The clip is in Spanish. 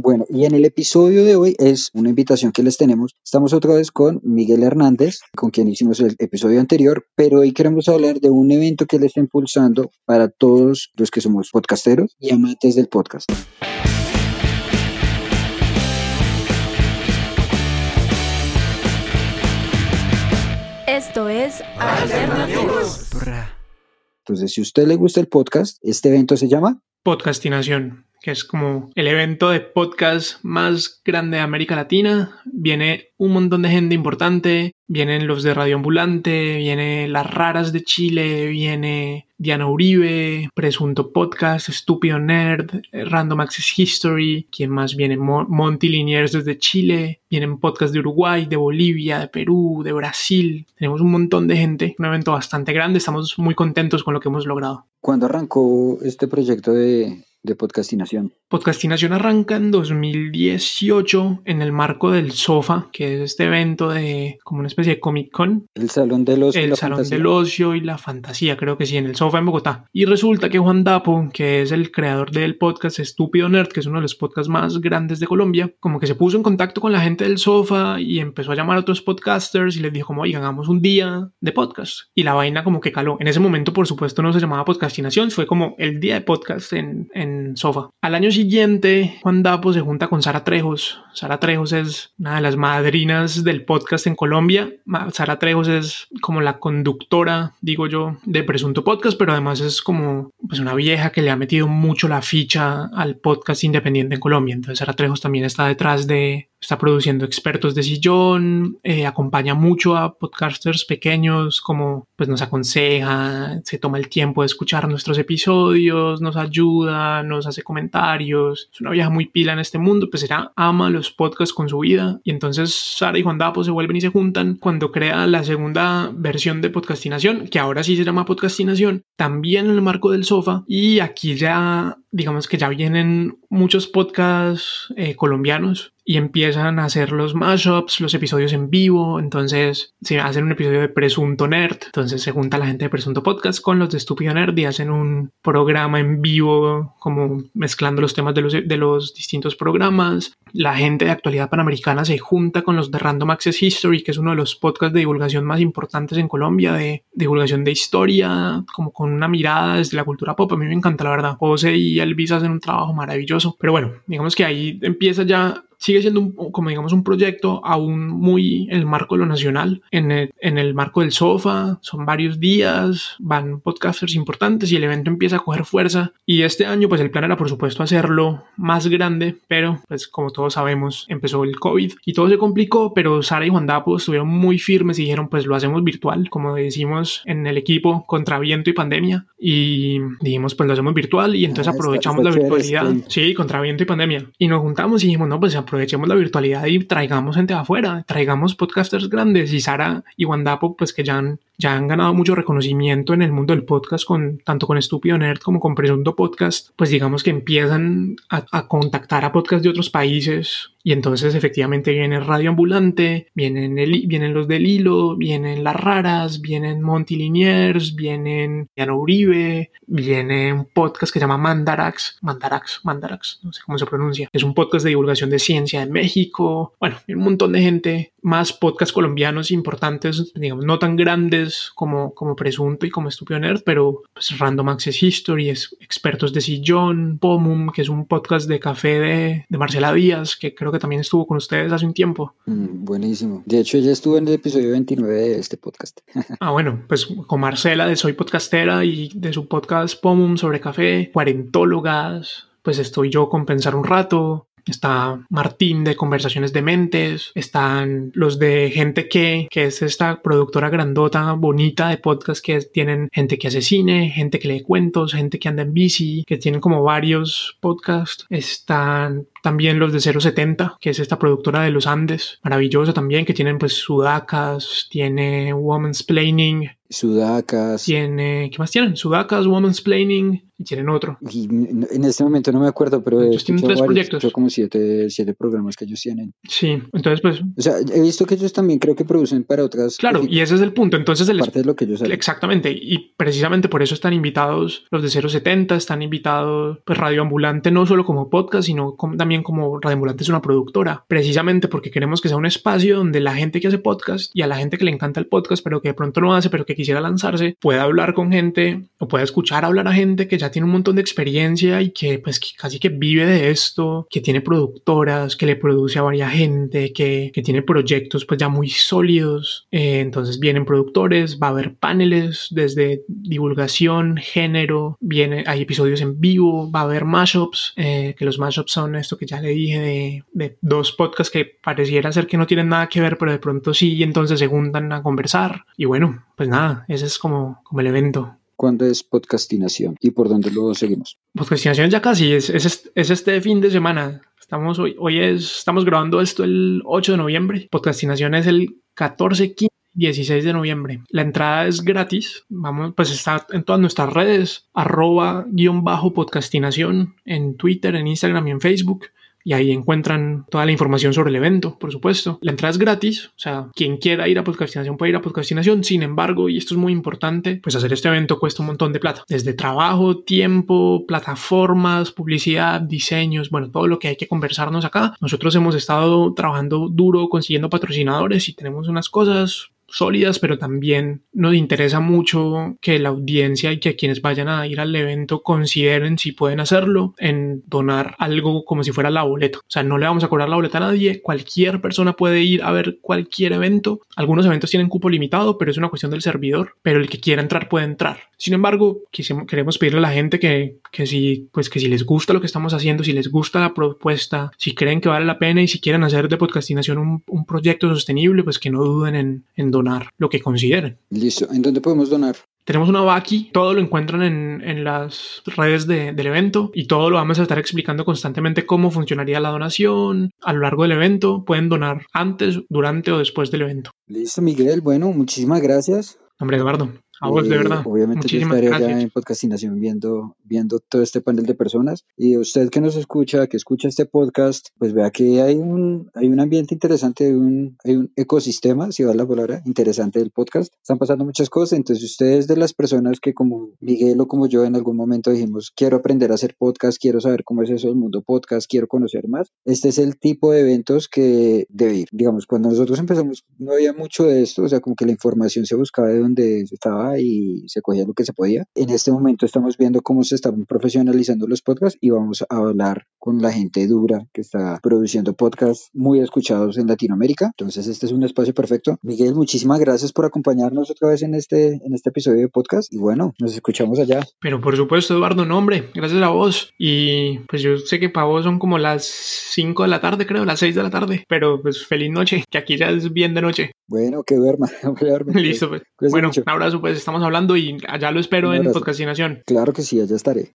Bueno, y en el episodio de hoy es una invitación que les tenemos. Estamos otra vez con Miguel Hernández, con quien hicimos el episodio anterior, pero hoy queremos hablar de un evento que le está impulsando para todos los que somos podcasteros y amantes del podcast. Esto es Alternativos. Entonces, si a usted le gusta el podcast, este evento se llama Podcastinación es como el evento de podcast más grande de América Latina. Viene un montón de gente importante, vienen los de Radio Ambulante, viene Las Raras de Chile, viene Diana Uribe, Presunto Podcast, Estúpido Nerd, Random Access History, quien más viene Monty Liniers desde Chile, vienen podcasts de Uruguay, de Bolivia, de Perú, de Brasil. Tenemos un montón de gente, un evento bastante grande, estamos muy contentos con lo que hemos logrado. ¿Cuándo arrancó este proyecto de, de podcastinación? Podcastinación arranca en 2018 en el marco del SOFA, que es este evento de como una especie de Comic Con. El Salón del Ocio. El Salón del Ocio y la Fantasía, creo que sí, en el SOFA en Bogotá. Y resulta que Juan Dapo, que es el creador del podcast Estúpido Nerd, que es uno de los podcasts más grandes de Colombia, como que se puso en contacto con la gente del SOFA y empezó a llamar a otros podcasters y les dijo como, oigan, hagamos un día de podcast. Y la vaina como que caló. En ese momento, por supuesto, no se llamaba podcastinación, fue como el día de podcast en, en SOFA. Al año siguiente, Juan Dapo se junta con Sara Trejos. Sara Trejos es una de las madrinas del podcast en Colombia. Sara Trejos es como la conductora, digo yo, de Presunto Podcast, pero además es como pues una vieja que le ha metido mucho la ficha al podcast independiente en Colombia. Entonces Sara Trejos también está detrás de Está produciendo expertos de sillón, eh, acompaña mucho a podcasters pequeños, como pues nos aconseja, se toma el tiempo de escuchar nuestros episodios, nos ayuda, nos hace comentarios. Es una vieja muy pila en este mundo, pues ella ama los podcasts con su vida. Y entonces Sara y Juan Dapo se vuelven y se juntan cuando crea la segunda versión de podcastinación, que ahora sí se llama podcastinación, también en el marco del sofá. Y aquí ya digamos que ya vienen muchos podcasts eh, colombianos y empiezan a hacer los mashups, los episodios en vivo. Entonces se hacen un episodio de Presunto Nerd. Entonces se junta la gente de Presunto Podcast con los de Estúpido Nerd y hacen un programa en vivo, como mezclando los temas de los, de los distintos programas. La gente de actualidad panamericana se junta con los de Random Access History, que es uno de los podcasts de divulgación más importantes en Colombia, de divulgación de historia, como con una mirada desde la cultura pop. A mí me encanta, la verdad. José y Elvis hacen un trabajo maravilloso. Pero bueno, digamos que ahí empieza ya sigue siendo un, como digamos un proyecto aún muy en el marco de lo nacional, en el, en el marco del sofá, son varios días, van podcasters importantes y el evento empieza a coger fuerza. Y este año pues el plan era por supuesto hacerlo más grande, pero pues como todos sabemos empezó el COVID y todo se complicó, pero Sara y Juan Dapo estuvieron muy firmes y dijeron pues lo hacemos virtual, como decimos en el equipo contra viento y pandemia. Y dijimos pues lo hacemos virtual y entonces ah, aprovechamos la virtualidad, sí, contra viento y pandemia. Y nos juntamos y dijimos no pues aprovechemos la virtualidad y traigamos gente afuera, traigamos podcasters grandes y Sara y Wandapo, pues que ya han, ya han ganado mucho reconocimiento en el mundo del podcast, con, tanto con Estúpido Nerd como con Presunto Podcast, pues digamos que empiezan a, a contactar a podcasts de otros países y entonces efectivamente viene Radio Ambulante, vienen, el, vienen los del Hilo, vienen Las Raras, vienen Monty Liniers, vienen Diana Uribe, viene un podcast que se llama Mandarax, Mandarax, Mandarax, no sé cómo se pronuncia. Es un podcast de divulgación de ciencia en México. Bueno, un montón de gente, más podcasts colombianos importantes, digamos, no tan grandes como, como Presunto y como Estúpido Nerd, pero pues Random Access History, es expertos de sillón, Pomum, que es un podcast de café de, de Marcela Díaz, que creo que también estuvo con ustedes hace un tiempo. Mm, buenísimo. De hecho, ella estuvo en el episodio 29 de este podcast. ah, bueno, pues con Marcela de Soy Podcastera y de su podcast Pomum sobre café, cuarentólogas, pues estoy yo con Pensar un rato, está Martín de Conversaciones de Mentes, están los de Gente que, que es esta productora grandota, bonita de podcast que tienen gente que hace cine, gente que lee cuentos, gente que anda en bici, que tienen como varios podcasts. Están también los de 070, que es esta productora de los Andes, maravillosa también, que tienen pues sudacas, tiene Woman's Planning, Sudacas. Tiene, ¿qué más tienen? Sudacas, Woman's Planning y tienen otro. Y en este momento no me acuerdo, pero ellos tienen tres proyectos. Yo como siete, siete programas que ellos tienen. Sí, entonces pues. O sea, he visto que ellos también creo que producen para otras. Claro, y ese es el punto. Entonces el parte de lo que ellos. Exactamente, y precisamente por eso están invitados los de 070, están invitados pues Radio Ambulante no solo como podcast, sino como, también también como Radioambulante es una productora, precisamente porque queremos que sea un espacio donde la gente que hace podcast y a la gente que le encanta el podcast, pero que de pronto no hace, pero que quisiera lanzarse, pueda hablar con gente o pueda escuchar hablar a gente que ya tiene un montón de experiencia y que pues casi que vive de esto, que tiene productoras, que le produce a varias gente, que, que tiene proyectos pues ya muy sólidos. Eh, entonces vienen productores, va a haber paneles desde divulgación, género, viene, hay episodios en vivo, va a haber mashups, eh, que los mashups son esto que ya le dije de, de, dos podcasts que pareciera ser que no tienen nada que ver, pero de pronto sí, y entonces se juntan a conversar. Y bueno, pues nada, ese es como, como el evento. ¿Cuándo es podcastinación y por dónde lo seguimos? Podcastinación ya casi, es, es, es este fin de semana. Estamos hoy, hoy es, estamos grabando esto el 8 de noviembre. Podcastinación es el 14, 15 16 de noviembre. La entrada es gratis. Vamos, pues está en todas nuestras redes, arroba guion bajo podcastinación en Twitter, en Instagram y en Facebook y ahí encuentran toda la información sobre el evento, por supuesto. La entrada es gratis, o sea, quien quiera ir a podcastinación puede ir a podcastinación. Sin embargo, y esto es muy importante, pues hacer este evento cuesta un montón de plata. Desde trabajo, tiempo, plataformas, publicidad, diseños, bueno, todo lo que hay que conversarnos acá. Nosotros hemos estado trabajando duro consiguiendo patrocinadores y tenemos unas cosas sólidas, pero también nos interesa mucho que la audiencia y que quienes vayan a ir al evento consideren si pueden hacerlo en donar algo como si fuera la boleta. O sea, no le vamos a cobrar la boleta a nadie, cualquier persona puede ir a ver cualquier evento. Algunos eventos tienen cupo limitado, pero es una cuestión del servidor, pero el que quiera entrar puede entrar. Sin embargo, queremos pedirle a la gente que, que si, pues que si les gusta lo que estamos haciendo, si les gusta la propuesta, si creen que vale la pena y si quieren hacer de podcastinación un, un proyecto sostenible, pues que no duden en, en donar lo que consideren. Listo. ¿En dónde podemos donar? Tenemos una Baki, todo lo encuentran en, en las redes de, del evento y todo lo vamos a estar explicando constantemente cómo funcionaría la donación a lo largo del evento. Pueden donar antes, durante o después del evento. Listo, Miguel. Bueno, muchísimas gracias. Hombre, Eduardo, a vos, de Eh, verdad. Obviamente yo Muchísimas estaré allá gracias. en podcastinación viendo, viendo todo este panel de personas. Y usted que nos escucha, que escucha este podcast, pues vea que hay un, hay un ambiente interesante, un, hay un ecosistema, si va la palabra, interesante del podcast. Están pasando muchas cosas. Entonces usted es de las personas que como Miguel o como yo en algún momento dijimos, quiero aprender a hacer podcast, quiero saber cómo es eso del mundo podcast, quiero conocer más. Este es el tipo de eventos que debe ir. Digamos, cuando nosotros empezamos no había mucho de esto, o sea, como que la información se buscaba de donde estaba y se cogía lo que se podía. En este momento estamos viendo cómo se están profesionalizando los podcasts y vamos a hablar con la gente dura que está produciendo podcasts muy escuchados en Latinoamérica. Entonces este es un espacio perfecto. Miguel, muchísimas gracias por acompañarnos otra vez en este, en este episodio de podcast y bueno, nos escuchamos allá. Pero por supuesto, Eduardo, no, hombre, gracias a vos. Y pues yo sé que para vos son como las 5 de la tarde, creo, las 6 de la tarde. Pero pues feliz noche, que aquí ya es bien de noche. Bueno, que duerma. Listo, pues. Bueno, mucho. un abrazo, pues estamos hablando y allá lo espero en podcastinación. Claro que sí, allá estaré.